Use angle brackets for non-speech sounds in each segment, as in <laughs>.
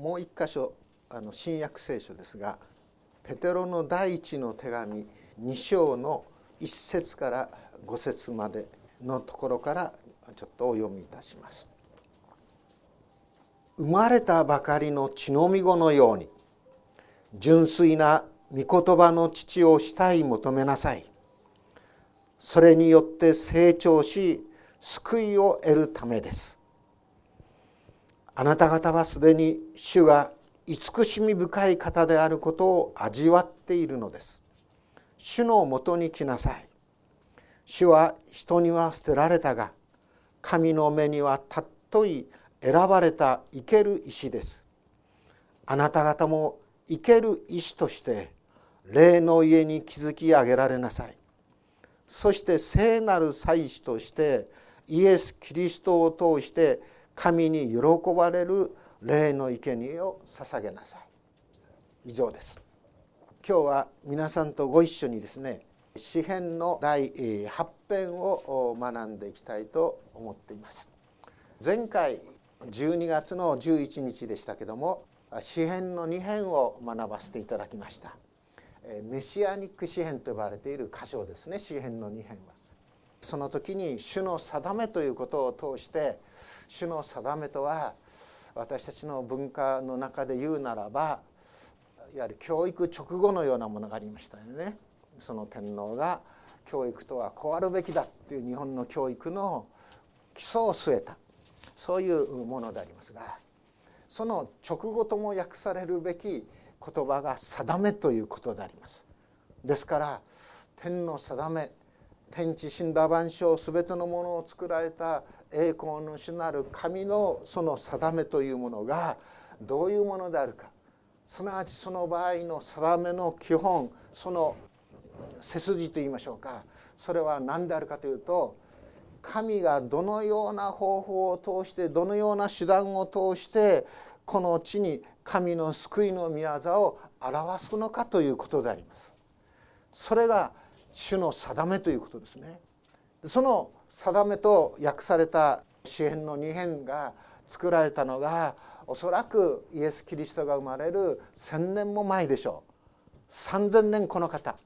もう一箇所あの新約聖書ですがペテロの第一の手紙2章の1節から5節までのところからちょっとお読みいたします。生まれたばかりの血のみ子のように純粋な御言葉の父をしたい求めなさい。それによって成長し救いを得るためです。あなた方はすでに主が慈しみ深い方であることを味わっているのです。主のもとに来なさい。主は人には捨てられたが神の目にはたっとい選ばれた生ける石です。あなた方も生ける石として霊の家に築き上げられなさい。そして聖なる祭司としてイエス・キリストを通して神に喜ばれる霊の生贄を捧げなさい。以上です。今日は皆さんとご一緒にですね詩編の第8編を学んでいきたいと思っています。前回12月の11日でしたけども詩編の2編を学ばせていただきました。メシアニック詩編と呼ばれている箇所ですね詩編の2編は。その時に主の定めということを通して主の定めとは私たちの文化の中で言うならばいわゆる教育直後のようなものがありましたよね。その天皇が教育とはこうあるべきだっていう日本の教育の基礎を据えたそういうものでありますがその直後とも訳されるべき言葉が「定め」ということであります。ですから天の定め天地神羅万象全てのものを作られた栄光の主なる神のその定めというものがどういうものであるかすなわちその場合の定めの基本その背筋といいましょうかそれは何であるかというと神がどのような方法を通してどのような手段を通してこの地に神の救いの御業を表すのかということであります。それが主の定めということですね。その定めと訳された詩篇の2編が作られたのがおそらくイエス・キリストが生まれる1,000年も前でしょう。3,000年この方。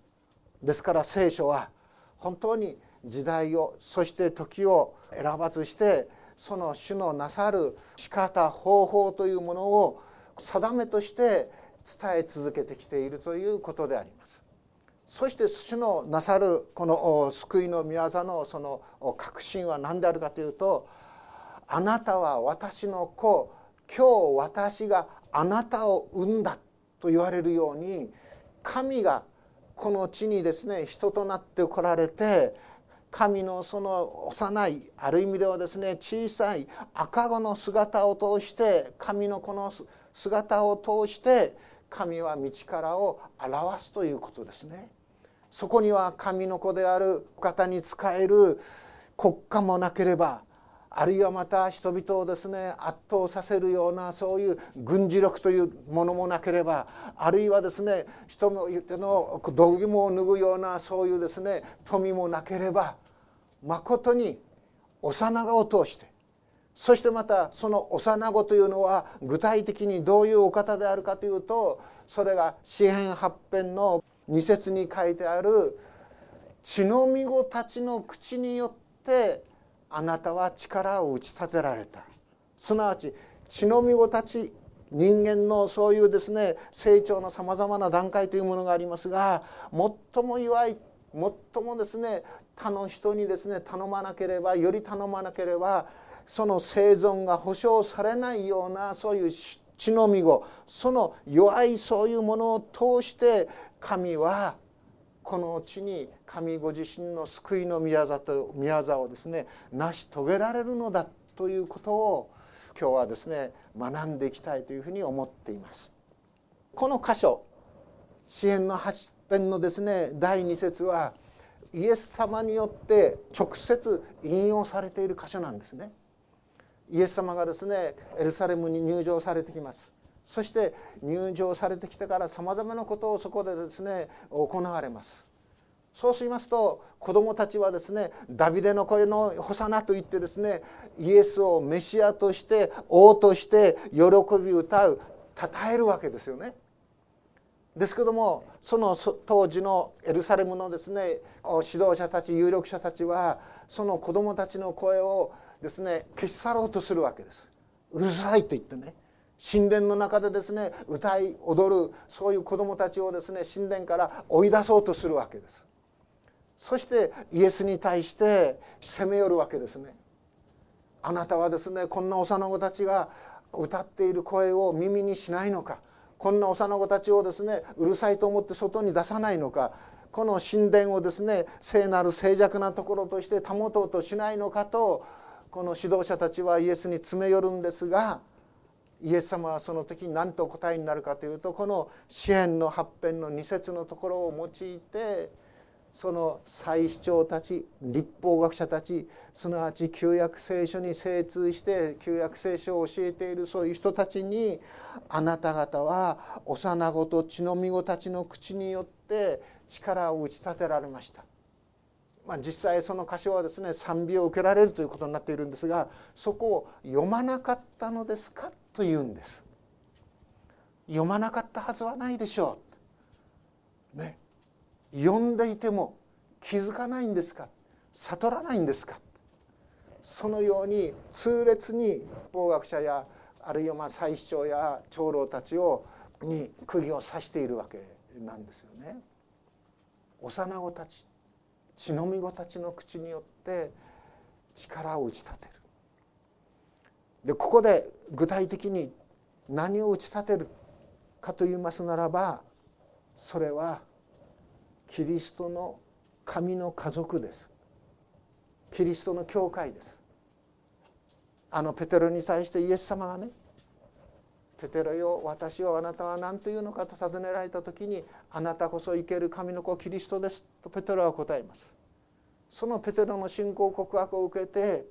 ですから聖書は本当に時代をそして時を選ばずしてその主のなさる仕方方法というものを定めとして伝え続けてきているということであります。そして主のなさるこの救いの御業のその確信は何であるかというと「あなたは私の子今日私があなたを産んだ」と言われるように神がこの地にですね人となって来られて神のその幼いある意味ではですね小さい赤子の姿を通して神のこの姿を通して神は道からを表すということですね。そこには神の子である方に仕える国家もなければあるいはまた人々をですね圧倒させるようなそういう軍事力というものもなければあるいはですね人の道義も脱ぐようなそういうですね富もなければまことに幼子を通してそしてまたその幼子というのは具体的にどういうお方であるかというとそれが詩編八編の二節に書いてある血のみ子たちの口によってあなたは力を打ち立てられた。すなわち血のみ子たち人間のそういうですね成長のさまざまな段階というものがありますが最も弱い最もですね他の人にですね頼まなければより頼まなければその生存が保証されないようなそういう血のみ子その弱いそういうものを通して神はこの地に神ご自身の救いの宮座と宮座をですね成し遂げられるのだということを今日はですね学んでいきたいというふうに思っています。この箇所支援の8編のですね第2節はイエス様によって直接引用されている箇所なんですね。イエス様がですねエルサレムに入場されてきますそして入場されてきてからさまざまなことをそこでですね行われますそうしますと子どもたちはですねダビデの声の「ホサナ」と言ってですねイエスをメシアとして王として喜び歌う称えるわけですよね。ですけどもその当時のエルサレムのですね指導者たち有力者たちはその子どもたちの声をですね消し去ろうとするわけです。うるさいと言ってね神殿の中でですね歌い踊るそういう子どもたちをですね神殿から追い出そうとするわけです。そしてイエスに対して責め寄るわけですね。あなたはですねこんな幼子たちが歌っている声を耳にしないのかこんな幼子たちをですねうるさいと思って外に出さないのかこの神殿をですね聖なる静寂なところとして保とうとしないのかとこの指導者たちはイエスに詰め寄るんですがイエス様はその時何と答えになるかというとこの支援の発編の二節のところを用いてその祭司長たち立法学者たちすなわち旧約聖書に精通して旧約聖書を教えているそういう人たちにあなた方は幼子と血のみ子たちの口によって力を打ち立てられました。まあ、実際その箇所はですね賛美を受けられるということになっているんですがそこを読まなかったのですかというんです。読まなかったはずはないでしょう。ね。読んでいても気づかないんですか？悟らないんですか？そのように痛烈に法学者やあるいはまあ祭司長や長老たちをに釘を刺しているわけなんですよね。幼子たち。血のみ子たちの口によって力を打ち立てる。でここで具体的に何を打ち立てるかと言いますならばそれはキリストの神の家族ですキリストの教会ですあのペテロに対してイエス様がね「ペテロよ私はあなたは何というのか」と尋ねられた時に「あなたこそ生ける神の子キリストです」とペテロは答えます。そのペテロの信仰告白を受けて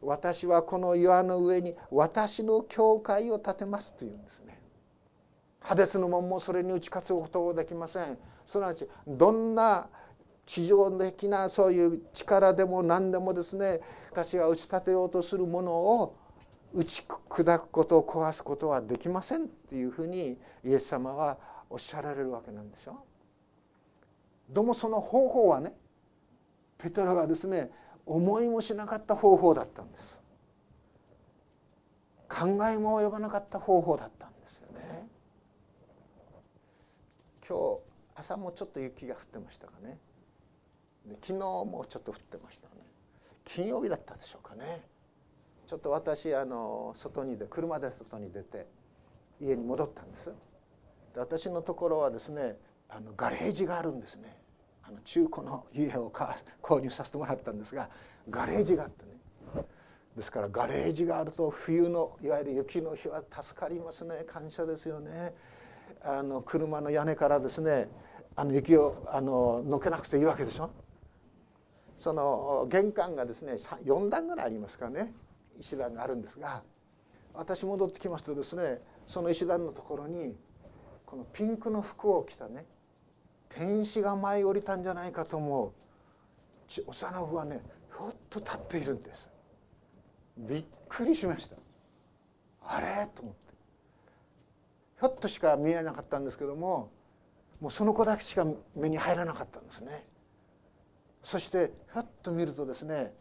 私はこの岩の上に私の教会を建てますというんですね。ハデスの門もそれに打ち勝つことができません。すなわちどんな地上的なそういう力でも何でもですね私が打ち立てようとするものを打ち砕くことを壊すことはできませんっていうふうにイエス様はおっしゃられるわけなんでしょう。どうもその方法はねペトロがですね思いもしなかった方法だったんです。考えも及ばなかった方法だったんですよね。今日朝もちょっと雪が降ってましたかね。昨日もちょっと降ってましたね。金曜日だったでしょうかね。ちょっと私あの外にで車で外に出て家に戻ったんです。で私のところはですねあのガレージがあるんですね。あの中古の家を購入させてもらったんですがガレージがあってね。ですからガレージがあると冬のいわゆる雪の日は助かりますね。感謝ですよね。あの車の屋根からですねあの雪をあののけなくていいわけでしょ。その玄関がですね4段ぐらいありますからね。石段があるんですが私戻ってきますとですねその石段のところにこのピンクの服を着たね天使が舞い降りたんじゃないかと思う幼子がねひょっと立っているんです。びっくりしました。あれ？と思って。ひょっとしか見えなかったんですけどももうその子だけしか目に入らなかったんですね。そしてふっと見るとですね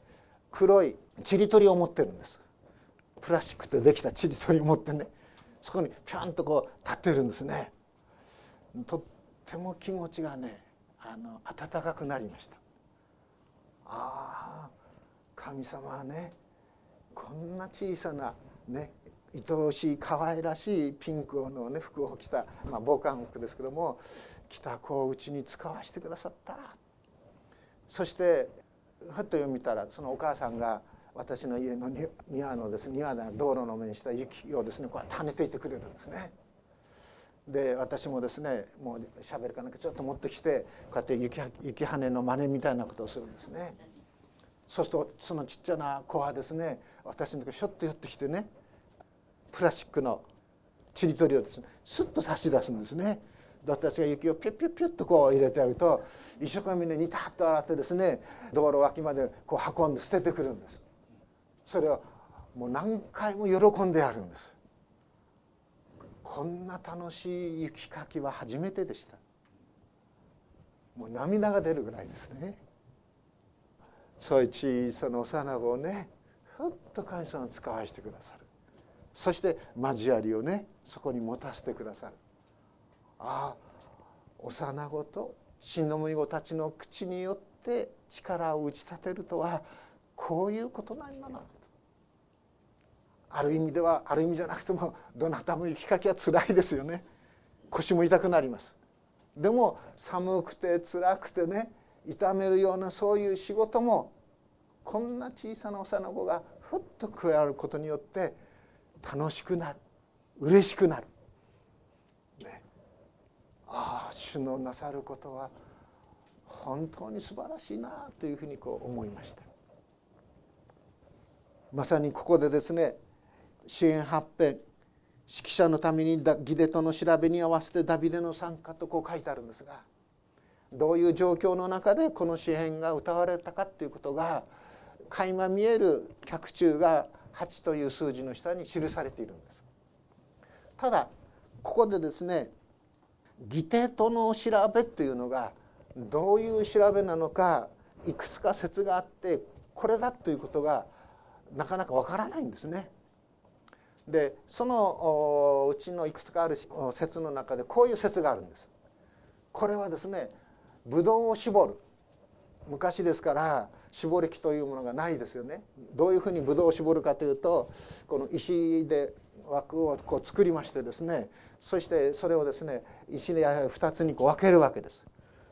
黒いちりとりを持ってるんです。プラスチックでできたちりとりを持ってね。そこにピャンとこう立ってるんですね。とっても気持ちがねあの温かくなりました。ああ神様はねこんな小さなね愛おしい可愛らしいピンクの、ね、服を着た、まあ、防寒服ですけども着た子をうちに使わせてくださった。そしてふっと読みたらそのお母さんが私の家の庭のです、ね、庭で道路の面にした雪をですねこう跳ねていてくれるんですね。で私もですねもうしゃべるかなんかちょっと持ってきてこうやって雪雪跳の真似みたいなことをするんですね。そうするとそのちっちゃな子はですね私のとこひょっと寄ってきてねプラスチックのちりとりをですねスッと差し出すんですね。私が雪をピュッピュッピュッとこう入れてやると一生懸命ねニタッと洗ってですね道路脇までこう運んで捨ててくるんです。それをもう何回も喜んでやるんです。こんな楽しい雪かきは初めてでした。もう涙が出るぐらいですね。そういう小さな幼子をねふっと神様が使わせてくださる。そして交わりをねそこに持たせてくださる。ああ幼子と死のみ子たちの口によって力を打ち立てるとはこういうことなんだな。ある意味ではある意味じゃなくてもどなたも雪かきはつらいですよね。腰も痛くなります。でも寒くて辛くてね痛めるようなそういう仕事もこんな小さな幼子がふっと加わることによって楽しくなる嬉しくなる、ああ主のなさることは本当に素晴らしいなというふうにこう思いましたまさにここでですね支援発編指揮者のためにギデトの調べに合わせてダビデの参加とこう書いてあるんですがどういう状況の中でこの詩篇が歌われたかっていうことが垣間見える脚中が8という数字の下に記されているんです。ただここでですね義手との調べっていうのがどういう調べなのかいくつか説があってこれだということがなかなかわからないんですね。でそのうちのいくつかある説の中でこういう説があるんです。これはですねブドウを絞る昔ですから絞り器というものがないですよねどういうふうにブドウを絞るかというとこの石で枠をこう作りましてですねそしてそれをですね石で2つにこう分けるわけです。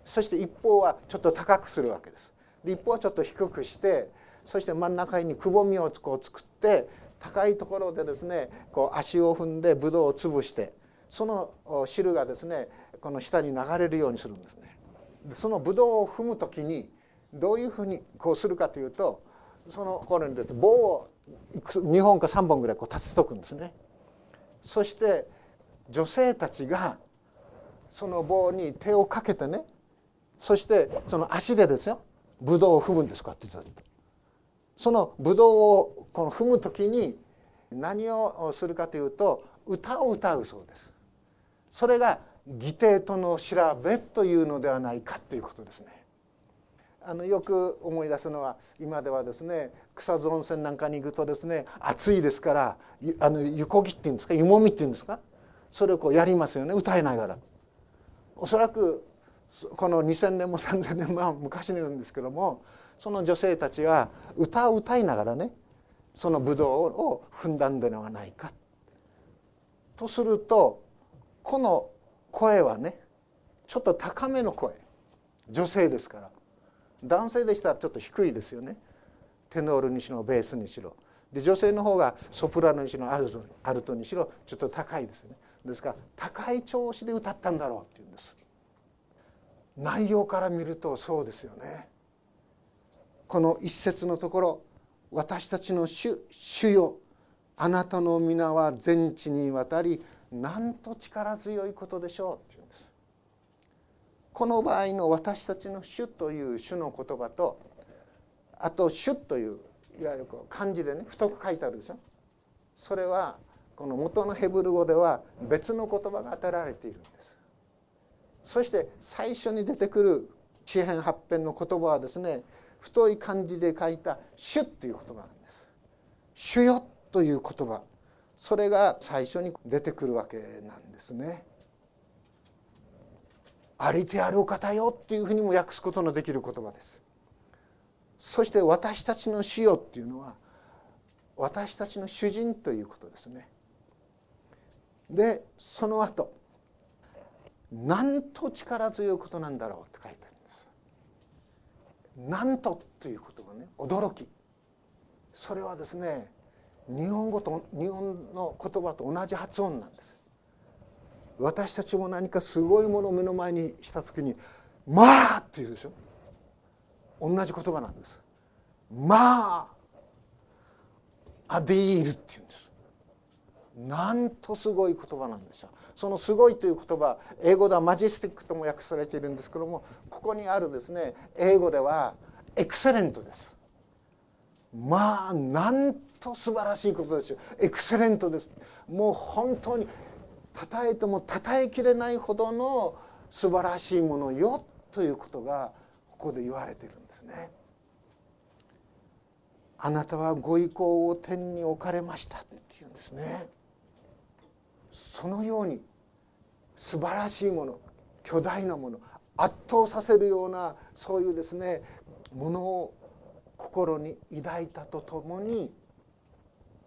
そして一方はちょっと高くするわけです。で一方はちょっと低くしてそして真ん中にくぼみをこう作って高いところでですねこう足を踏んでブドウを潰してその汁がですねこの下に流れるようにするんですね。そのブドウを踏む時にどういうふうにこうするかというとそのころにです棒を2本か3本ぐらいこう立てとくんですね。そして女性たちがその棒に手をかけてねそしてその足でですよブドウを踏むんですこうやってずっとそのブドウをこの踏む時に何をするかというと歌を歌うそうです。それが義弟との調べというのではないかということですね。あのよく思い出すのは今ではですね草津温泉なんかに行くとですね暑いですからあの湯こぎっていうんですか湯もみっていうんですかそれをこうやりますよね歌いながら。おそらくこの2,000年も3,000年も昔なんですけどもその女性たちは歌を歌いながらねそのブドウを踏んだんではないか。とするとこの声はねちょっと高めの声。女性ですから。男性でしたらちょっと低いですよね。テノールにしろベースにしろ。で女性の方がソプラノにしろアルトアルトにしろちょっと高いですよね。ですから高い調子で歌ったんだろうっていうんです。内容から見るとそうですよね。この一節のところ「私たちの主主よ。あなたの皆は全地にわたりなんと力強いことでしょう」っていう。この場合の「私たちの主」という主の言葉とあと「主」といういわゆるこう漢字でね太く書いてあるでしょ？それはこの元のヘブル語では別の言葉が当てられているんです。そして最初に出てくる詩編八編の言葉はですね太い漢字で書いた「主」という言葉なんです「主よ」という言葉。それが最初に出てくるわけなんですね。ありてあるお方よっていうふうにも訳すことのできる言葉です。そして私たちの主よっていうのは私たちの主人ということですね。でその後なんと力強いことなんだろうって書いてあるんですなんとということがね驚きそれはですね日本語と日本の言葉と同じ発音なんです私たちも何かすごいものを目の前にした時に「まあ!」って言うでしょ。同じ言葉なんです。まあアディールって言うんです。なんとすごい言葉なんでしょうその「すごい」という言葉英語ではマジスティックとも訳されているんですけどもここにあるですね英語ではエクセレントです。まあなんと素晴らしいことですよ。エクセレントです。もう本当にたたえてもたたえきれないほどの素晴らしいものよということがここで言われているんですね。あなたはご意向を天に置かれましたっていうんですね。そのように素晴らしいもの巨大なもの圧倒させるようなそういうですねものを心に抱いたとともに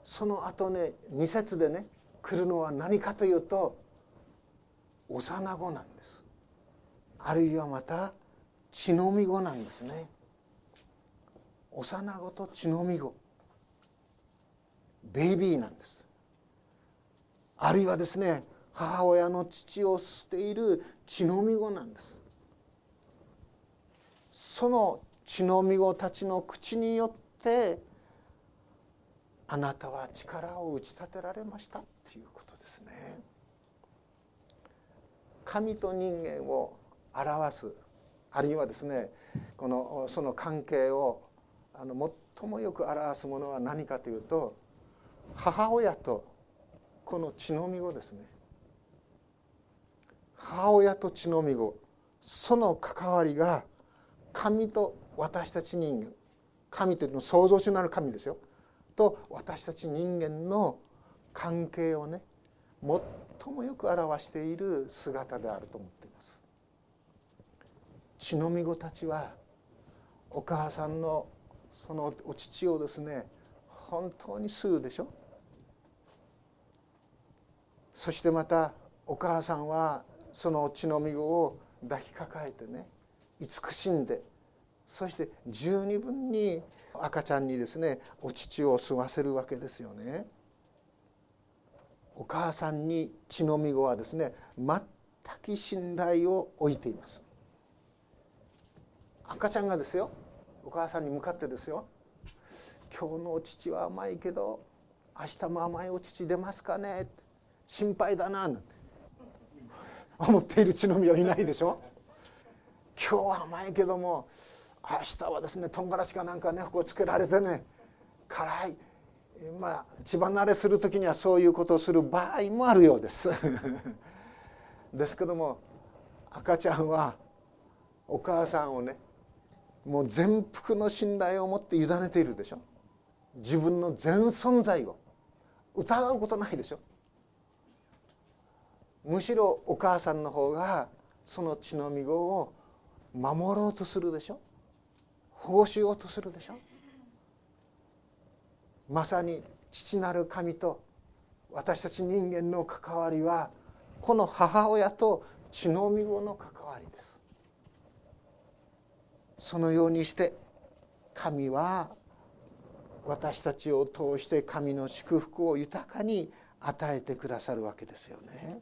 その後ね2節でね来るのは何かというと幼子なんです。あるいはまた血のみ子なんですね。幼子と血のみ子。ベイビーなんです。あるいはですね母親の父を捨ている血のみ子なんです。その血のみ子たちの口によってあなたは力を打ち立てられましたっていうことですね。神と人間を表すあるいはですねこのその関係をあの最もよく表すものは何かというと母親とこの血のみ子ですね。母親と血のみ子その関わりが神と私たち人間神というのは創造主なる神ですよ。と私たち人間の関係をね最もよく表している姿であると思っています。血のみ子たちはお母さんのそのお乳をですね本当に吸うでしょ。そしてまたお母さんはその血のみ子を抱きかかえてね慈しんでそして十二分に赤ちゃんにですねお乳を吸わせるわけですよね。お母さんに血のみ子はですね全く信頼を置いています。赤ちゃんがですよお母さんに向かってですよ今日のお乳は甘いけど明日も甘いお乳出ますかね？心配だななんて思っている血の実はいないでしょ今日は甘いけども明日はですねとんがらしかなんかねこうつけられてね辛い。まあ血離れする時にはそういうことをする場合もあるようです。<laughs> ですけども赤ちゃんはお母さんをねもう全幅の信頼を持って委ねているでしょ。自分の全存在を。疑うことないでしょ。むしろお母さんの方がその血のみ子を守ろうとするでしょ。保護しようとするでしょ？まさに父なる神と私たち人間の関わりはこの母親と血のみ子の関わりですそのようにして神は私たちを通して神の祝福を豊かに与えてくださるわけですよね。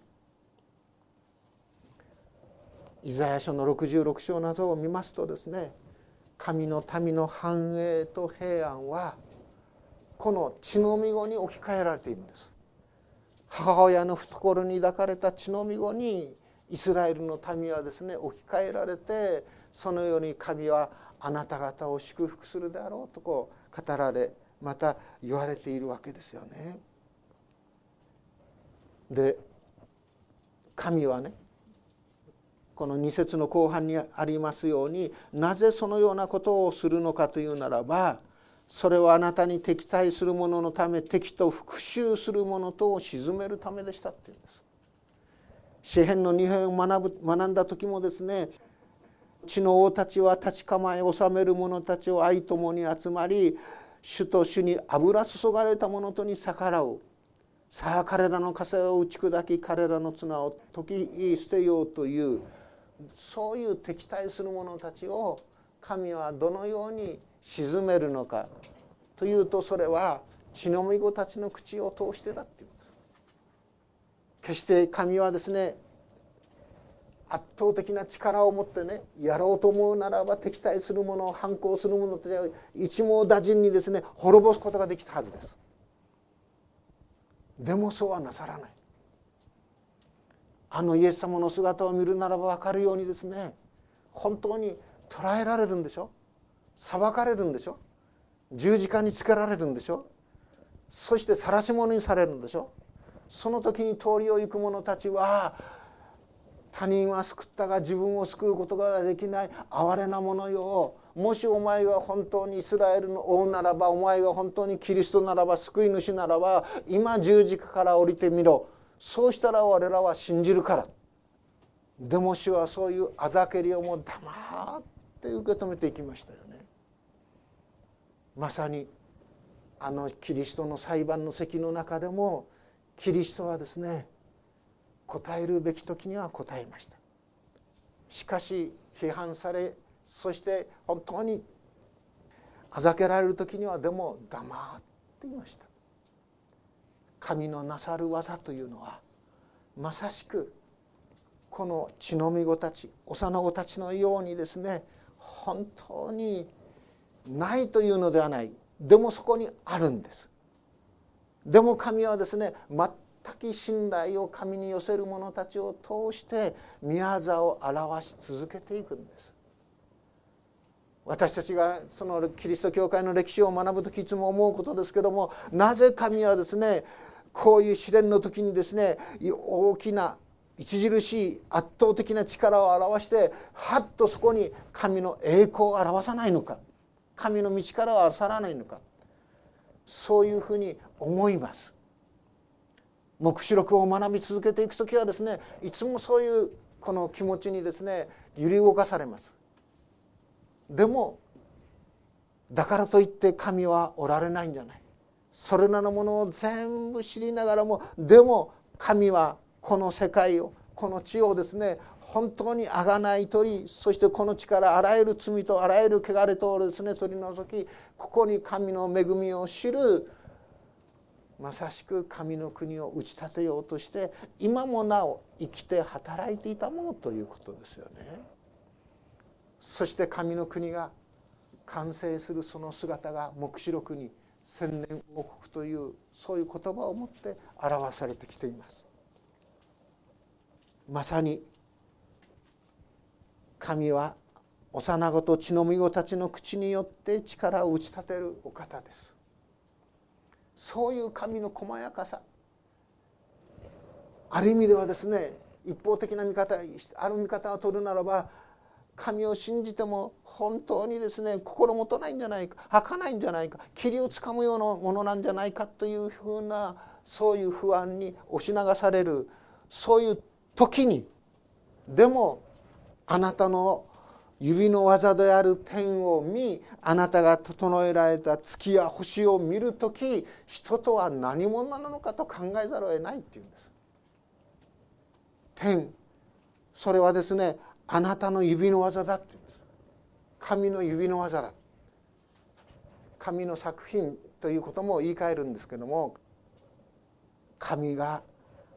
イザヤ書の66章などを見ますとですね神の民の繁栄と平安はこの血のみ子に置き換えられているんです母親の懐に抱かれた血のみ子にイスラエルの民はですね置き換えられてそのように神はあなた方を祝福するであろうとこう語られまた言われているわけですよね。で神はねこの2節の後半にありますようになぜそのようなことをするのかというならばそれはあなたに敵対する者のため敵と復讐する者とを鎮めるためでしたっていうんです。詩篇の二編を学ぶ学んだ時もですね地の王たちは立ち構え治める者たちを愛ともに集まり主と主に油注がれた者とに逆らうさあ彼らの枷を打ち砕き彼らの綱を解き捨てようというそういう敵対する者たちを神はどのように鎮めるのかというとそれは血のみ子たちの口を通してだっていうんです決して神はですね圧倒的な力を持ってねやろうと思うならば敵対する者反抗する者たちは一網打尽にですね滅ぼすことができたはずです。でもそうはなさらない。あのイエス様の姿を見るならば分かるようにですね本当に捕らえられるんでしょ？裁かれるんでしょ？十字架につけられるんでしょ？そして晒し者にされるんでしょ？その時に通りを行く者たちは他人は救ったが自分を救うことができない哀れなものよ。もしお前が本当にイスラエルの王ならばお前が本当にキリストならば救い主ならば今十字架から降りてみろ。そうしたら我らは信じるから。でも主はそういうあざけりをもう黙って受け止めていきましたよね。まさにあのキリストの裁判の席の中でもキリストはですね答えるべき時には答えました。しかし批判されそして本当にあざけられる時にはでも黙っていました。神のなさる技というのはまさしくこの血のみ子たち幼子たちのようにですね本当にないというのではない。でもそこにあるんです。でも神はですね全く信頼を神に寄せる者たちを通して宮座を表し続けていくんです。私たちがそのキリスト教会の歴史を学ぶ時いつも思うことですけどもなぜ神はですねこういう試練の時にですね大きな著しい圧倒的な力を表してはっとそこに神の栄光を表さないのか神の道からは去らないのかそういうふうに思います。黙示録を学び続けていく時はですねいつもそういうこの気持ちにですね揺り動かされます。でもだからといって神はおられないんじゃない。それらのものを全部知りながらもでも神はこの世界をこの地をですね本当にあがない取りそしてこの地からあらゆる罪とあらゆる汚れとをですね取り除きここに神の恵みを知るまさしく神の国を打ち立てようとして今もなお生きて働いていたものということですよね。そして神の国が完成するその姿が黙示録に千年王国というそういう言葉を持って表されてきています。まさに神は幼子と血のみ子たちの口によって力を打ち立てるお方ですそういう神の細やかさある意味ではですね一方的な見方ある見方を取るならば神を信じても本当にですね心もとないんじゃないか儚いんじゃないか霧をつかむようなものなんじゃないかというふうなそういう不安に押し流されるそういう時にでもあなたの指の技である天を見あなたが整えられた月や星を見る時人とは何者なのかと考えざるを得ないっていうんです。天それはですねあなたの指の技だって言うんです。神の指の技だ。神の作品ということも言い換えるんですけども神が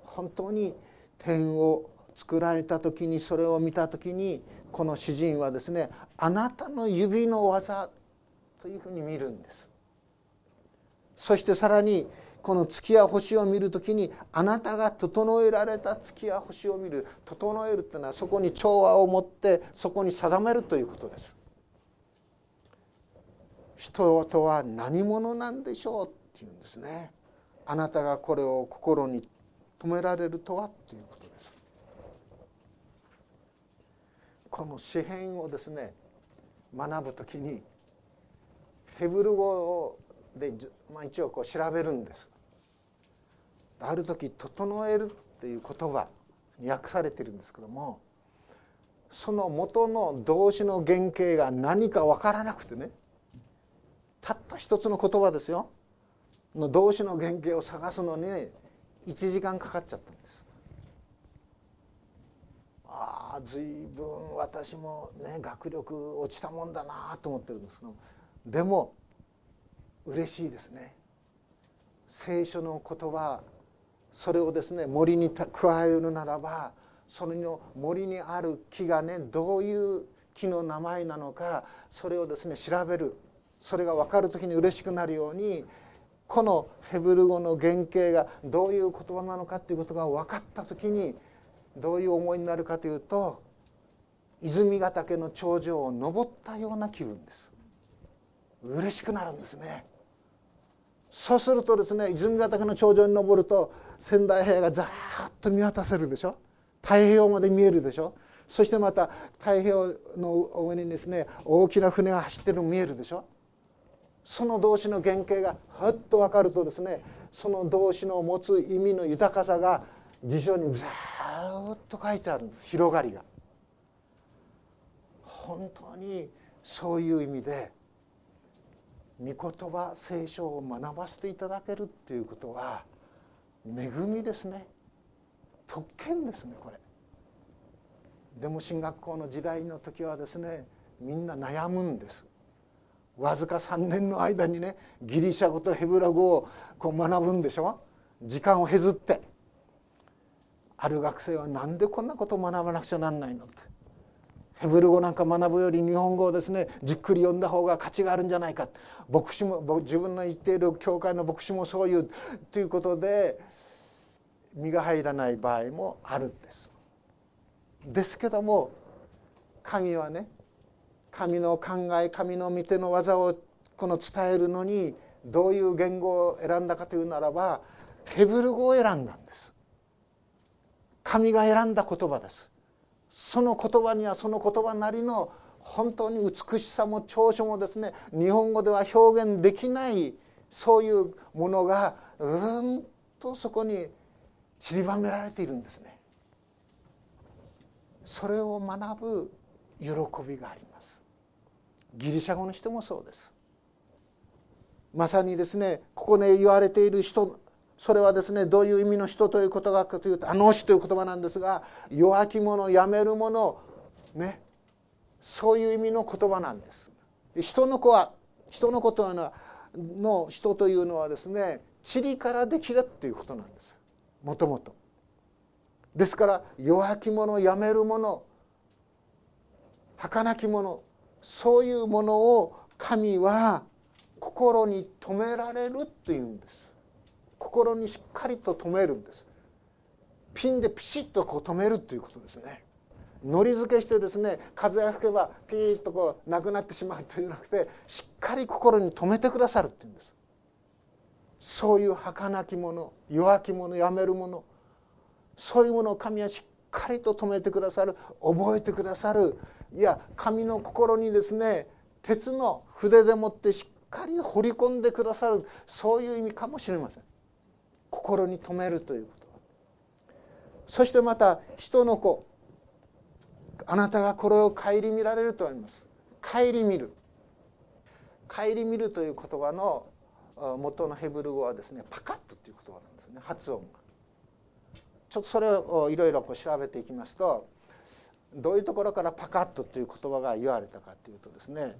本当に天を作られた時にそれを見た時にこの詩人はですねあなたの指の技というふうに見るんです。そしてさらにこの月や星を見る時にあなたが整えられた月や星を見る。整えるというのはそこに調和を持ってそこに定めるということです。人とは何者なんでしょうっていうんですね。あなたがこれを心に留められるとはということです。この詩篇をですね学ぶ時にヘブル語をで、まあ、一応こう調べるんです。ある時「整える」っていう言葉に訳されてるんですけどもその元の動詞の原型が何か分からなくてねたった一つの言葉ですよ。の動詞の原型を探すのに1時間かかっちゃったんです。ああ随分私もね学力落ちたもんだなと思ってるんですけどでも嬉しいですね。聖書の言葉それをですね森に加えるならばその森にある木がねどういう木の名前なのかそれをですね調べる。それが分かる時に嬉しくなるようにこのヘブル語の原型がどういう言葉なのかっていうことが分かった時にどういう思いになるかというと泉ヶ岳の頂上を登ったような気分です。嬉しくなるんですね。そうするとですね泉ヶ岳の頂上に登ると仙台平野がざーっと見渡せるでしょ？太平洋まで見えるでしょ？そしてまた太平洋の上にですね大きな船が走ってるの見えるでしょ？その動詞の原型がふっと分かるとですねその動詞の持つ意味の豊かさが辞書にずっと書いてあるんです。広がりが。本当にそういう意味で御言葉聖書を学ばせていただけるっていうことは恵みですね特権ですねこれ。でも進学校の時代の時はですねみんな悩むんです。わずか3年の間にねギリシャ語とヘブラ語をこう学ぶんでしょ時間を削ってある学生は何でこんなことを学ばなくちゃなんないのってヘブル語なんか学ぶより日本語をですねじっくり読んだ方が価値があるんじゃないか牧師も自分の言っている教会の牧師もそういうということで身が入らない場合もあるんです。ですけども神はね神の考え神の御手の技をこの伝えるのにどういう言語を選んだかというならばヘブル語を選んだんです。神が選んだ言葉です。その言葉にはその言葉なりの本当に美しさも長所もですね日本語では表現できないそういうものがうんとそこに散りばめられているんですね。それを学ぶ喜びがあります。ギリシャ語の人もそうです。まさにですねここで言われている人それはですねどういう意味の人ということかというと「あの人」という言葉なんですが弱き者やめる者ねそういう意味の言葉なんです。人の子は人の子というのはの人というのはですね塵からできるっていうことなんですもともと。ですから弱き者やめる者儚き者そういうものを神は心に留められるというんです。心にしっかりと止めるんです。ピンでピシッとこう止めるということですね。のり付けしてですね風が吹けばピーッとこうなくなってしまうというんじゃなくてしっかり心に留めてくださるっていうんです。そういう儚き者弱き者やめる者そういうものを神はしっかりと止めてくださる覚えてくださるいや神の心にですね鉄の筆でもってしっかり掘り込んでくださるそういう意味かもしれません。心に留めるということ。そしてまた人の子あなたがこれを顧みられるとあります。顧みる。顧みるという言葉の元のヘブル語はですねパカッとという言葉なんですね。発音が。ちょっとそれをいろいろ調べていきますとどういうところからパカッとという言葉が言われたかというとですね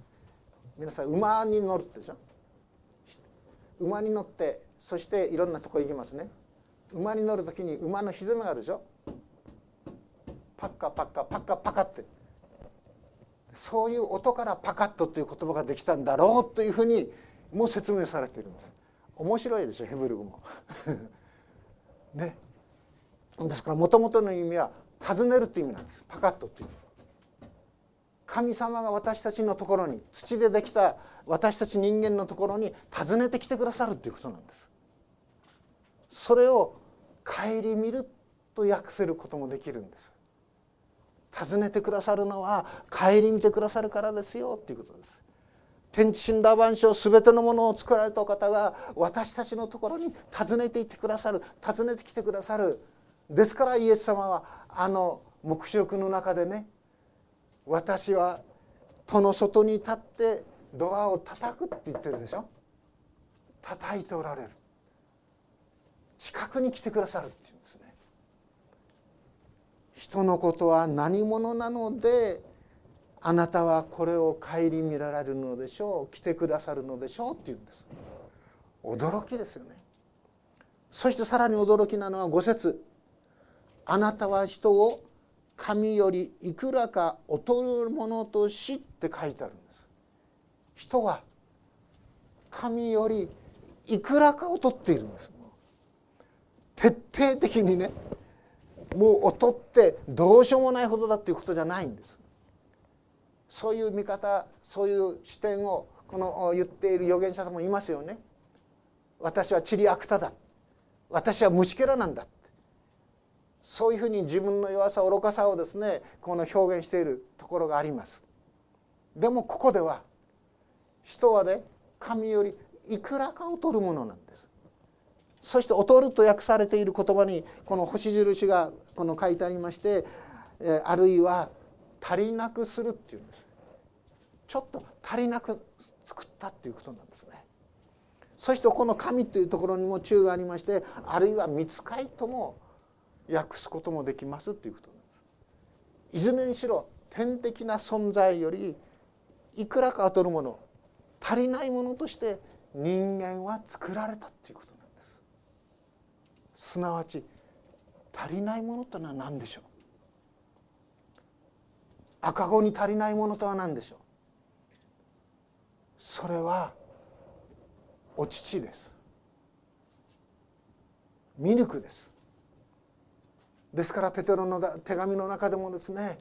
皆さん馬に乗るでしょ？馬に乗ってそしていろんなとこ行きますね。馬に乗る時に馬の歪みがあるでしょ。パッカパッカパッカパカって。そういう音からパカッとという言葉ができたんだろうというふうにもう説明されているんです。面白いでしょヘブル語も。<laughs> ね。ですからもともとの意味は尋ねるっていう意味なんです。パカッとっていう。神様が私たちのところに土でできた私たち人間のところに訪ねてきてくださるということなんです。それを顧みると訳せることもできるんです。尋ねてくださるのは顧みてくださるからですよっていうことです。天地神羅万象全てのものを作られたお方が私たちのところに訪ねていってくださる訪ねてきてくださる。ですからイエス様はあの黙示録の中でね私は戸の外に立ってドアを叩くって言ってるでしょ。叩いておられる。近くに来てくださるっていうんですね。人のことは何者なのであなたはこれを顧みられるのでしょう来てくださるのでしょうっていうんです。驚きですよね。そしてさらに驚きなのは五節。あなたは人を神よりいくらか劣るものとし」って書いてあるんです。人は神よりいくらか劣っているんです。徹底的にねもう劣ってどうしようもないほどだっていうことじゃないんです。そういう見方そういう視点をこの言っている預言者さんもいますよね。私はチリアクタだ。私は虫けらなんだ。そういうふうに自分の弱さ愚かさをですねこの表現しているところがあります。でもここでは人はね神よりいくらか劣るものなんです。そして劣ると訳されている言葉にこの星印がこの書いてありましてあるいは足りなくするっていうんです。ちょっと足りなく作ったっていうことなんですね。そしてこの神というところにも注がありましてあるいは見つかいとも訳すこともできますということなんです。いずれにしろ天的な存在よりいくらか劣るもの足りないものとして人間は作られたということ。すなわち足りないものというのは何でしょう？赤子に足りないものとは何でしょう？それはお乳です。ミルクです。ですからペテロの手紙の中でもですね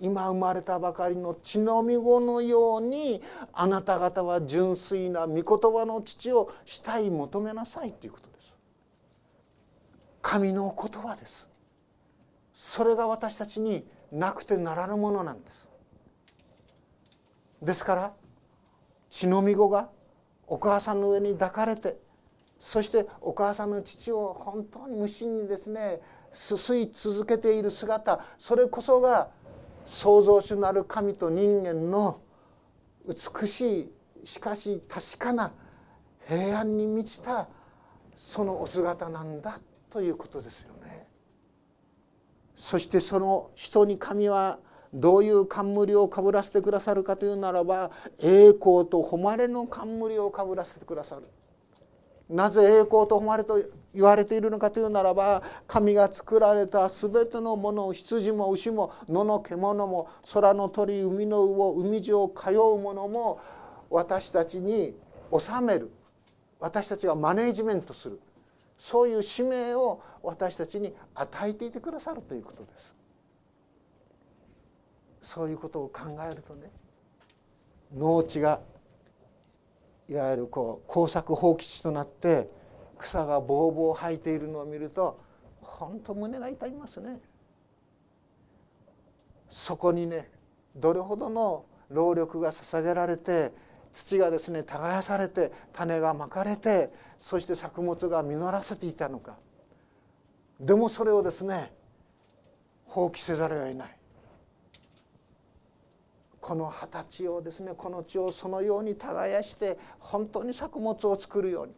今生まれたばかりの血のみ子のようにあなた方は純粋な御言葉の父をしたい求めなさいということ。神の言葉です。それが私たちになくてならぬものなんです。ですから血のみ子がお母さんの上に抱かれてそしてお母さんの父を本当に無心にですねすすい続けている姿それこそが創造主なる神と人間の美しいしかし確かな平安に満ちたそのお姿なんだ。ということですよね。そしてその人に神はどういう冠をかぶらせてくださるかというならば栄光と誉れの冠をかぶらせてくださる。なぜ栄光と誉れと言われているのかというならば神が作られた全てのものを羊も牛も野の獣も空の鳥海の魚海地を通うものも私たちに収める私たちがマネージメントするそういう使命を私たちに与えていてくださるということです。そういうことを考えるとね農地がいわゆるこう耕作放棄地となって草がぼうぼう生えているのを見ると本当胸が痛みますね。そこにねどれほどの労力が捧げられて土がですね耕されて種がまかれてそして作物が実らせていたのか。でもそれをですね放棄せざるを得ない。この二十歳をですねこの地をそのように耕して本当に作物を作るように。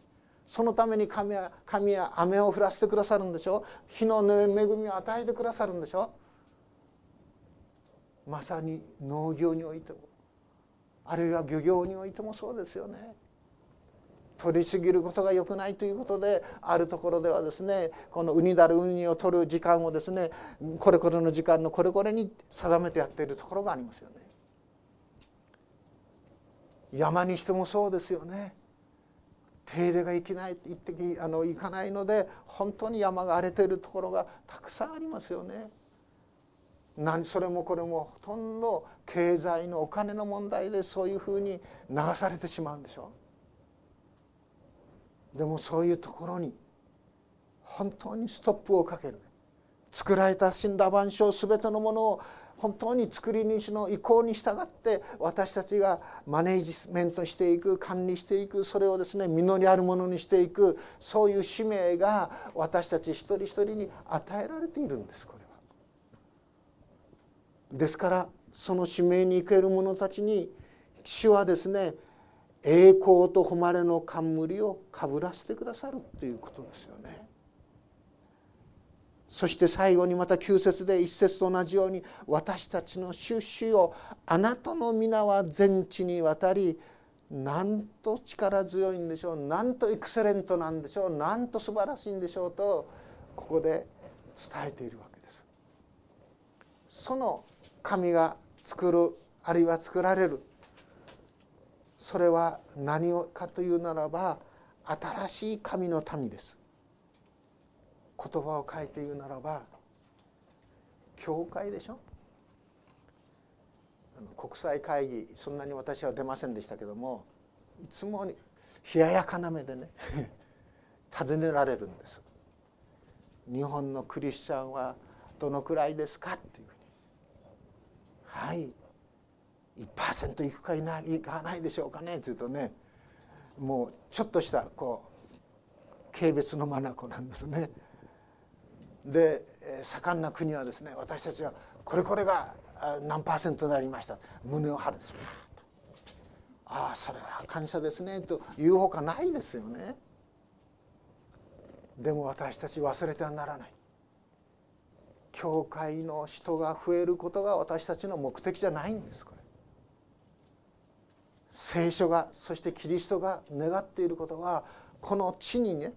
そのために神は神は雨を降らせてくださるんでしょ日の恵みを与えてくださるんでしょまさに農業においてもあるいは漁業においてもそうですよね。取りすぎることが良くないということであるところではですねこのウニだるウニを取る時間をですねこれこれの時間のこれこれに定めてやっているところがありますよね。山にしてもそうですよね手入れがいけない行ってあの行かないので本当に山が荒れているところがたくさんありますよね。何それもこれもほとんど経済のお金の問題でそういうふうに流されてしまうんでしょ。でもそういうところに本当にストップをかける作られた神羅万象全てのものを本当に作り主の意向に従って私たちがマネージメントしていく管理していくそれをですね実りあるものにしていくそういう使命が私たち一人一人に与えられているんです。ですからその使命に生ける者たちに主はですね栄光と誉れの冠をかぶらせてくださるということですよね。そして最後にまた9節で一節と同じように私たちの主主よあなたの皆は全地にわたりなんと力強いんでしょうなんとエクセレントなんでしょうなんと素晴らしいんでしょうとここで伝えているわけです。その神が作るあるいは作られる。それは何かというならば新しい神の民です。言葉を変えて言うならば教会でしょ。国際会議そんなに私は出ませんでしたけどもいつも冷ややかな目でね <laughs> 尋ねられるんです。日本のクリスチャンはどのくらいですかっていうはい。1%いくかいないかないでしょうかね。っていうとねもうちょっとしたこう軽蔑の眼なんですね。で盛んな国はですね私たちはこれこれが何パーセントになりました。胸を張るんですああそれは感謝ですね。というほかないですよね。でも私たち忘れてはならない。教会の人が増えることが私たちの目的じゃないんですこれ聖書がそしてキリストが願っていることはこの地にね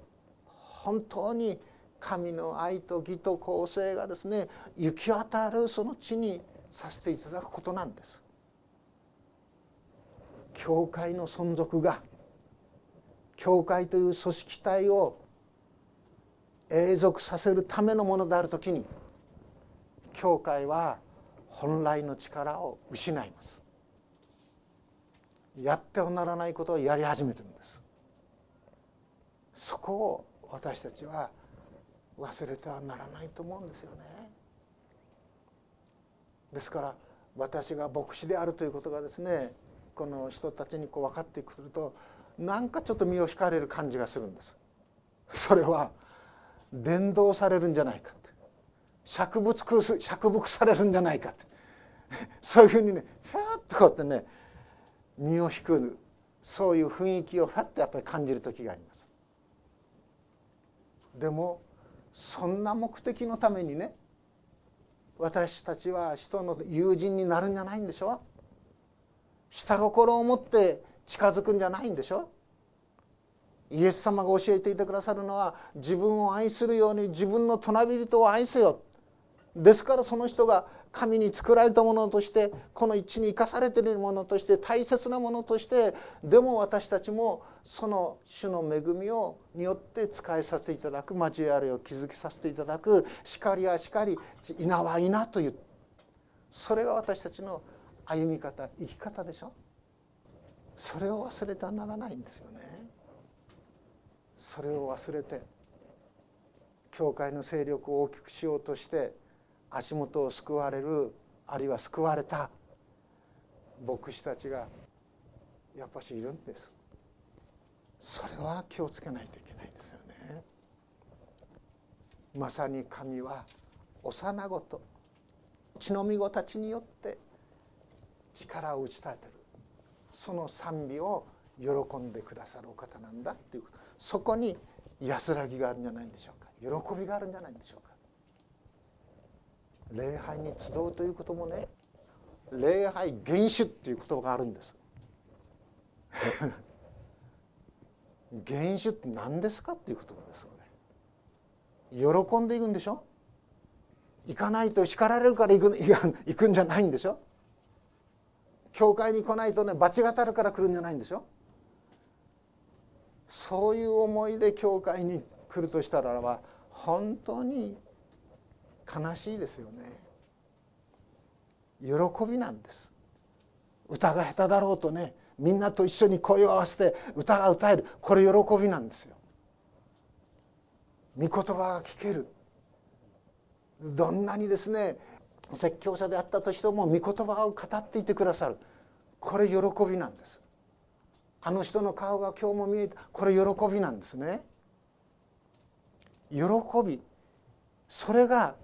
本当に神の愛と義と公正がですね行き渡るその地にさせていただくことなんです。教会の存続が教会という組織体を永続させるためのものである時に教会は本来の力を失います。やってはならないことをやり始めてるんです。そこを私たちは忘れてはならないと思うんですよね。ですから私が牧師であるということがですねこの人たちにこう分かってくるとなんかちょっと身を引かれる感じがするんです。それは伝道されるんじゃないか。って釈仏釈伏されるんじゃないかって。<laughs> そういうふうにねふわっとこうやってね身を引くそういう雰囲気をふわっとやっぱり感じる時があります。でもそんな目的のためにね私たちは人の友人になるんじゃないんでしょ？下心を持って近づくんじゃないんでしょ？イエス様が教えていてくださるのは自分を愛するように自分の隣人を愛せよですからその人が神に作られたものとしてこの一に生かされているものとして大切なものとしてでも私たちもその主の恵みをによって使いさせていただく交わりを築きさせていただく叱りや叱り稲は稲というそれが私たちの歩み方生き方でしょ？それを忘れてはならないんですよね。それを忘れて教会の勢力を大きくしようとして足元を救われるあるいは救われた牧師たちがやっぱしいるんです。それは気をつけないといけないですよね。まさに神は幼子と血のみ子たちによって力を打ち立てる。その賛美を喜んでくださるお方なんだっていうこと。そこに安らぎがあるんじゃないんでしょうか。喜びがあるんじゃないんでしょうか。礼拝に集うということもね礼拝厳守っていう言葉があるんです。<laughs> 厳守って何ですかっていう言葉ですこれ喜んでいくんでしょ？行かないと叱られるから行く <laughs> 行くんじゃないんでしょ？教会に来ないとね罰が当たるから来るんじゃないんでしょ？そういう思いで教会に来るとしたらば本当に悲しいですよね。喜びなんです。歌が下手だろうとねみんなと一緒に声を合わせて歌が歌える。これ喜びなんですよ。御言葉が聞ける。どんなにですね説教者であったとしても御言葉を語っていてくださる。これ喜びなんです。あの人の顔が今日も見えた。これ喜びなんですね。喜び。それが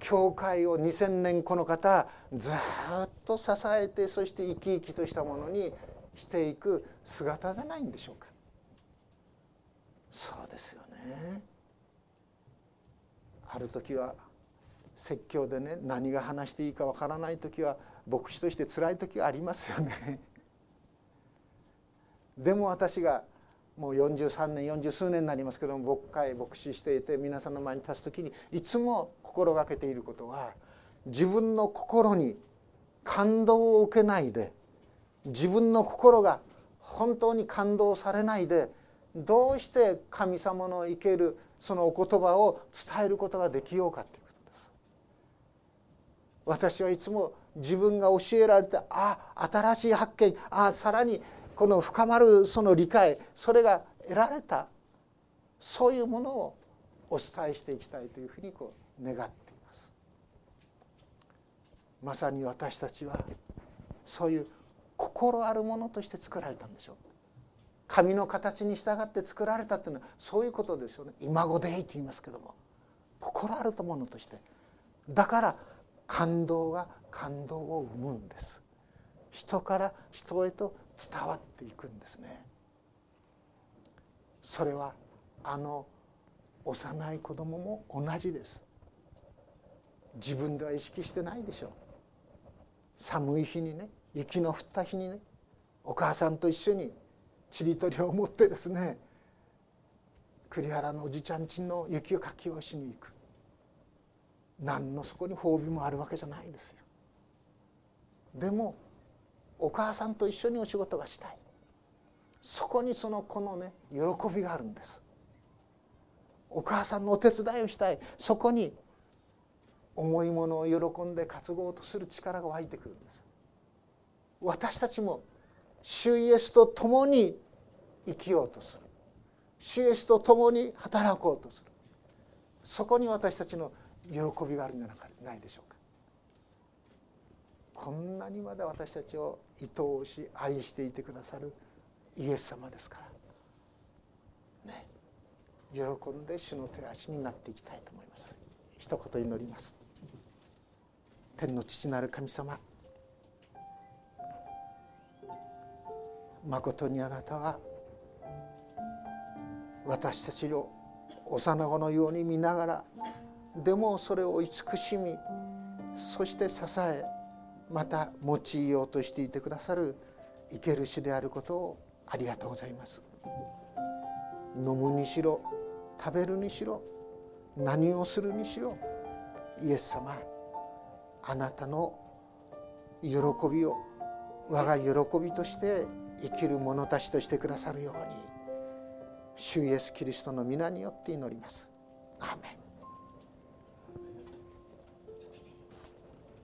教会を2,000年この方ずっと支えてそして生き生きとしたものにしていく姿じゃないんでしょうか。そうですよね。ある時は説教でね何が話していいかわからない時は牧師として辛い時がありますよね。でも私がもう43年40数年になりますけども牧会牧師していて皆さんの前に立つ時にいつも心がけていることは自分の心に感動を受けないで自分の心が本当に感動されないでどうして神様の生けるそのお言葉を伝えることができようかということです。私はいつも自分が教えられてあ新しい発見あさらにこの深まるその理解それが得られたそういうものをお伝えしていきたいというふうにこう願っています。まさに私たちはそういう心あるものとして作られたんでしょう。神の形に従って作られたっていうのはそういうことですよね。今語でいいと言いますけども。心あるものとして。だから感動が感動を生むんです。人から人へと伝わっていくんですね。それはあの幼い子供も同じです。自分では意識してないでしょう。寒い日にね雪の降った日にねお母さんと一緒にちりとりを持ってですね栗原のおじちゃんちの雪をかきをしに行く。何のそこに褒美もあるわけじゃないですよ。でもお母さんと一緒にお仕事がしたい。そこにその子のね喜びがあるんです。お母さんのお手伝いをしたい。そこに重いものを喜んで担ごうとする力が湧いてくるんです。私たちも主イエスと共に生きようとする。主イエスと共に働こうとする。そこに私たちの喜びがあるんじゃないでしょうか。こんなにまで私たちを愛おし愛していてくださるイエス様ですから。ね。喜んで主の手足になっていきたいと思います。一言祈ります。天の父なる神様。まことにあなたは私たちを幼子のように見ながらでもそれを慈しみそして支えまた用いようとしていてくださる生ける主であることをありがとうございます。飲むにしろ食べるにしろ何をするにしろイエス様あなたの喜びを我が喜びとして生きる者たちとしてくださるように主イエスキリストの皆によって祈ります。アーメン。